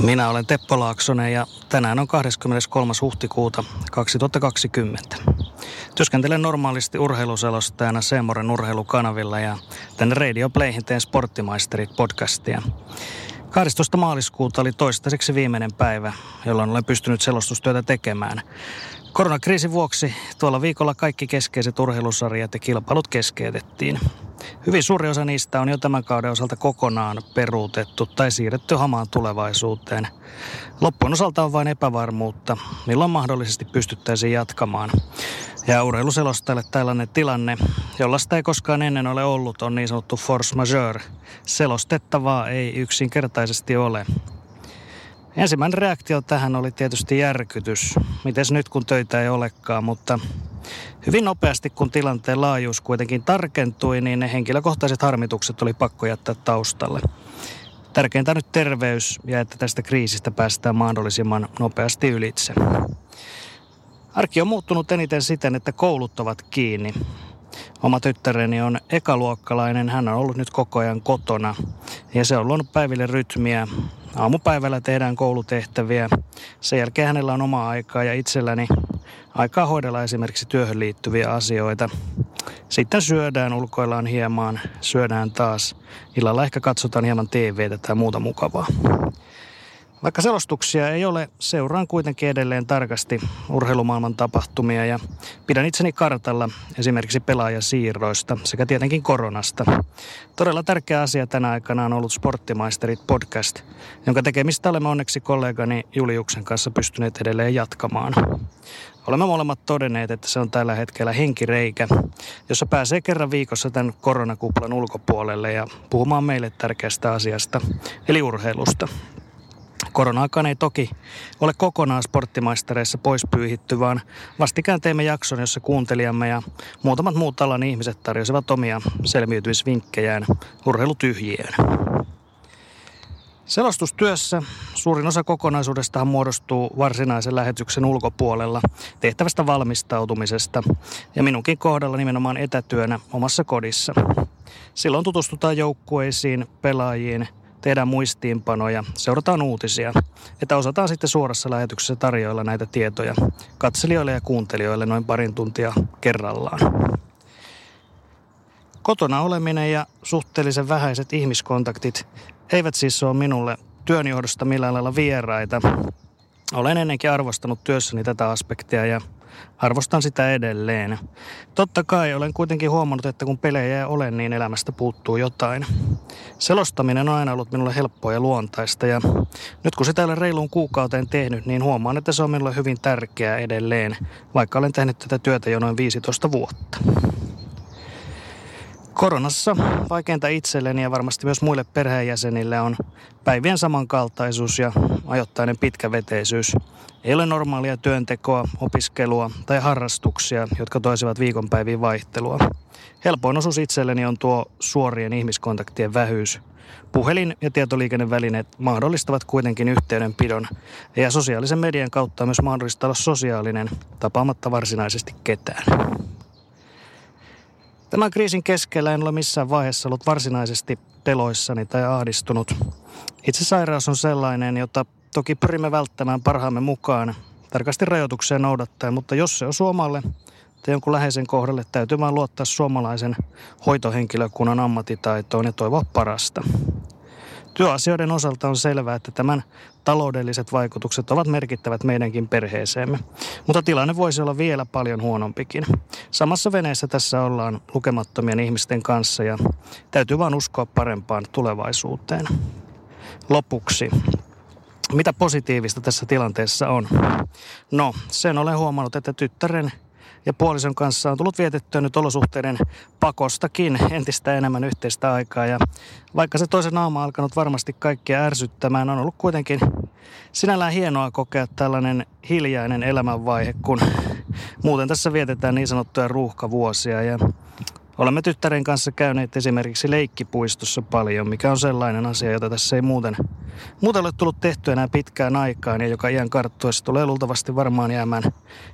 Minä olen Teppo Laaksonen ja tänään on 23. huhtikuuta 2020. Työskentelen normaalisti urheiluselostajana Seemoren urheilukanavilla ja tänne Radio Playhin teen Sporttimaisterit podcastia. 12. maaliskuuta oli toistaiseksi viimeinen päivä, jolloin olen pystynyt selostustyötä tekemään. Koronakriisin vuoksi tuolla viikolla kaikki keskeiset urheilusarjat ja kilpailut keskeytettiin. Hyvin suuri osa niistä on jo tämän kauden osalta kokonaan peruutettu tai siirretty hamaan tulevaisuuteen. Loppujen osalta on vain epävarmuutta, milloin mahdollisesti pystyttäisiin jatkamaan. Ja urheiluselostajalle tällainen tilanne, jollaista ei koskaan ennen ole ollut, on niin sanottu force majeure. Selostettavaa ei yksinkertaisesti ole. Ensimmäinen reaktio tähän oli tietysti järkytys. Mites nyt kun töitä ei olekaan, mutta hyvin nopeasti kun tilanteen laajuus kuitenkin tarkentui, niin ne henkilökohtaiset harmitukset oli pakko jättää taustalle. Tärkeintä nyt terveys ja että tästä kriisistä päästään mahdollisimman nopeasti ylitse. Arki on muuttunut eniten siten, että koulut ovat kiinni. Oma tyttäreni on ekaluokkalainen, hän on ollut nyt koko ajan kotona ja se on luonut päiville rytmiä. Aamupäivällä tehdään koulutehtäviä, sen jälkeen hänellä on oma aikaa ja itselläni aikaa hoidella esimerkiksi työhön liittyviä asioita. Sitten syödään, ulkoillaan hieman, syödään taas. Illalla ehkä katsotaan hieman TVtä tai muuta mukavaa. Vaikka selostuksia ei ole, seuraan kuitenkin edelleen tarkasti urheilumaailman tapahtumia ja pidän itseni kartalla esimerkiksi pelaajasiirroista sekä tietenkin koronasta. Todella tärkeä asia tänä aikana on ollut Sporttimaisterit podcast, jonka tekemistä olemme onneksi kollegani Juliuksen kanssa pystyneet edelleen jatkamaan. Olemme molemmat todenneet, että se on tällä hetkellä henkireikä, jossa pääsee kerran viikossa tämän koronakuplan ulkopuolelle ja puhumaan meille tärkeästä asiasta, eli urheilusta. Korona-aikaan ei toki ole kokonaan sporttimaistereissa pois pyyhitty, vaan vastikään teimme jakson, jossa kuuntelijamme ja muutamat muut alan ihmiset tarjosivat omia selviytymisvinkkejään urheilutyhjien. Selostustyössä suurin osa kokonaisuudestahan muodostuu varsinaisen lähetyksen ulkopuolella tehtävästä valmistautumisesta ja minunkin kohdalla nimenomaan etätyönä omassa kodissa. Silloin tutustutaan joukkueisiin, pelaajiin, tehdään muistiinpanoja, seurataan uutisia, että osataan sitten suorassa lähetyksessä tarjoilla näitä tietoja katselijoille ja kuuntelijoille noin parin tuntia kerrallaan. Kotona oleminen ja suhteellisen vähäiset ihmiskontaktit eivät siis ole minulle työn johdosta millään lailla vieraita. Olen ennenkin arvostanut työssäni tätä aspektia ja arvostan sitä edelleen. Totta kai olen kuitenkin huomannut, että kun pelejä ei ole, niin elämästä puuttuu jotain. Selostaminen on aina ollut minulle helppoa ja luontaista ja nyt kun sitä olen reiluun kuukauteen tehnyt, niin huomaan, että se on minulle hyvin tärkeää edelleen, vaikka olen tehnyt tätä työtä jo noin 15 vuotta. Koronassa vaikeinta itselleni ja varmasti myös muille perheenjäsenille on päivien samankaltaisuus ja ajoittainen pitkäveteisyys. Ei ole normaalia työntekoa, opiskelua tai harrastuksia, jotka toisivat viikonpäiviin vaihtelua. Helpoin osuus itselleni on tuo suorien ihmiskontaktien vähyys. Puhelin- ja tietoliikennevälineet mahdollistavat kuitenkin yhteydenpidon ja sosiaalisen median kautta on myös mahdollista olla sosiaalinen tapaamatta varsinaisesti ketään. Tämän kriisin keskellä en ole missään vaiheessa ollut varsinaisesti peloissani tai ahdistunut. Itse sairaus on sellainen, jota toki pyrimme välttämään parhaamme mukaan, tarkasti rajoituksia noudattaen, mutta jos se on suomalle tai jonkun läheisen kohdalle, täytyy vain luottaa suomalaisen hoitohenkilökunnan ammattitaitoon ja toivoa parasta. Työasioiden osalta on selvää, että tämän taloudelliset vaikutukset ovat merkittävät meidänkin perheeseemme. Mutta tilanne voisi olla vielä paljon huonompikin. Samassa veneessä tässä ollaan lukemattomien ihmisten kanssa ja täytyy vain uskoa parempaan tulevaisuuteen. Lopuksi, mitä positiivista tässä tilanteessa on? No, sen olen huomannut, että tyttären ja puolison kanssa on tullut vietettyä nyt olosuhteiden pakostakin entistä enemmän yhteistä aikaa. Ja vaikka se toisen naama alkanut varmasti kaikkia ärsyttämään, on ollut kuitenkin sinällään hienoa kokea tällainen hiljainen elämänvaihe, kun muuten tässä vietetään niin sanottuja ruuhkavuosia. Ja Olemme tyttären kanssa käyneet esimerkiksi leikkipuistossa paljon, mikä on sellainen asia, jota tässä ei muuten, muuten ole tullut tehtyä enää pitkään aikaan ja joka iän karttuessa tulee luultavasti varmaan jäämään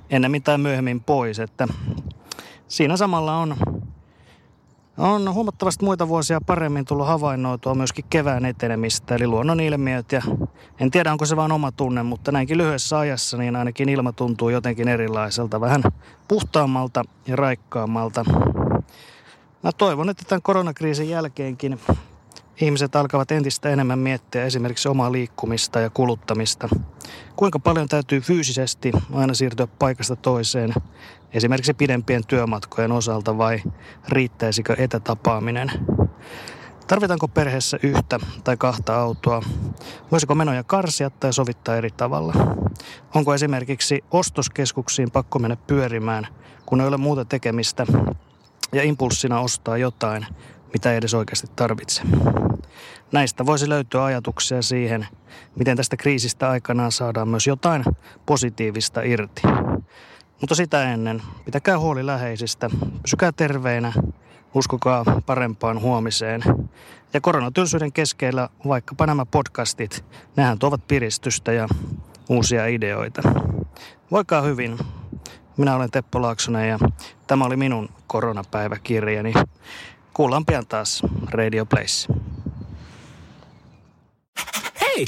ennemmin tai myöhemmin pois. Että siinä samalla on, on huomattavasti muita vuosia paremmin tullut havainnoitua myöskin kevään etenemistä, eli luonnon ilmiöt. Ja en tiedä, onko se vain oma tunne, mutta näinkin lyhyessä ajassa niin ainakin ilma tuntuu jotenkin erilaiselta, vähän puhtaammalta ja raikkaammalta. Mä toivon, että tämän koronakriisin jälkeenkin ihmiset alkavat entistä enemmän miettiä esimerkiksi omaa liikkumista ja kuluttamista. Kuinka paljon täytyy fyysisesti aina siirtyä paikasta toiseen, esimerkiksi pidempien työmatkojen osalta vai riittäisikö etätapaaminen? Tarvitaanko perheessä yhtä tai kahta autoa? Voisiko menoja karsia tai sovittaa eri tavalla? Onko esimerkiksi ostoskeskuksiin pakko mennä pyörimään, kun ei ole muuta tekemistä ja impulssina ostaa jotain, mitä ei edes oikeasti tarvitse. Näistä voisi löytyä ajatuksia siihen, miten tästä kriisistä aikanaan saadaan myös jotain positiivista irti. Mutta sitä ennen, pitäkää huoli läheisistä, pysykää terveinä, uskokaa parempaan huomiseen. Ja koronatylsyyden keskellä vaikkapa nämä podcastit, nehän tuovat piristystä ja uusia ideoita. Voikaa hyvin, minä olen Teppo Laaksonen ja tämä oli minun koronapäiväkirjani. Kuullaan pian taas Radio Place. Hei!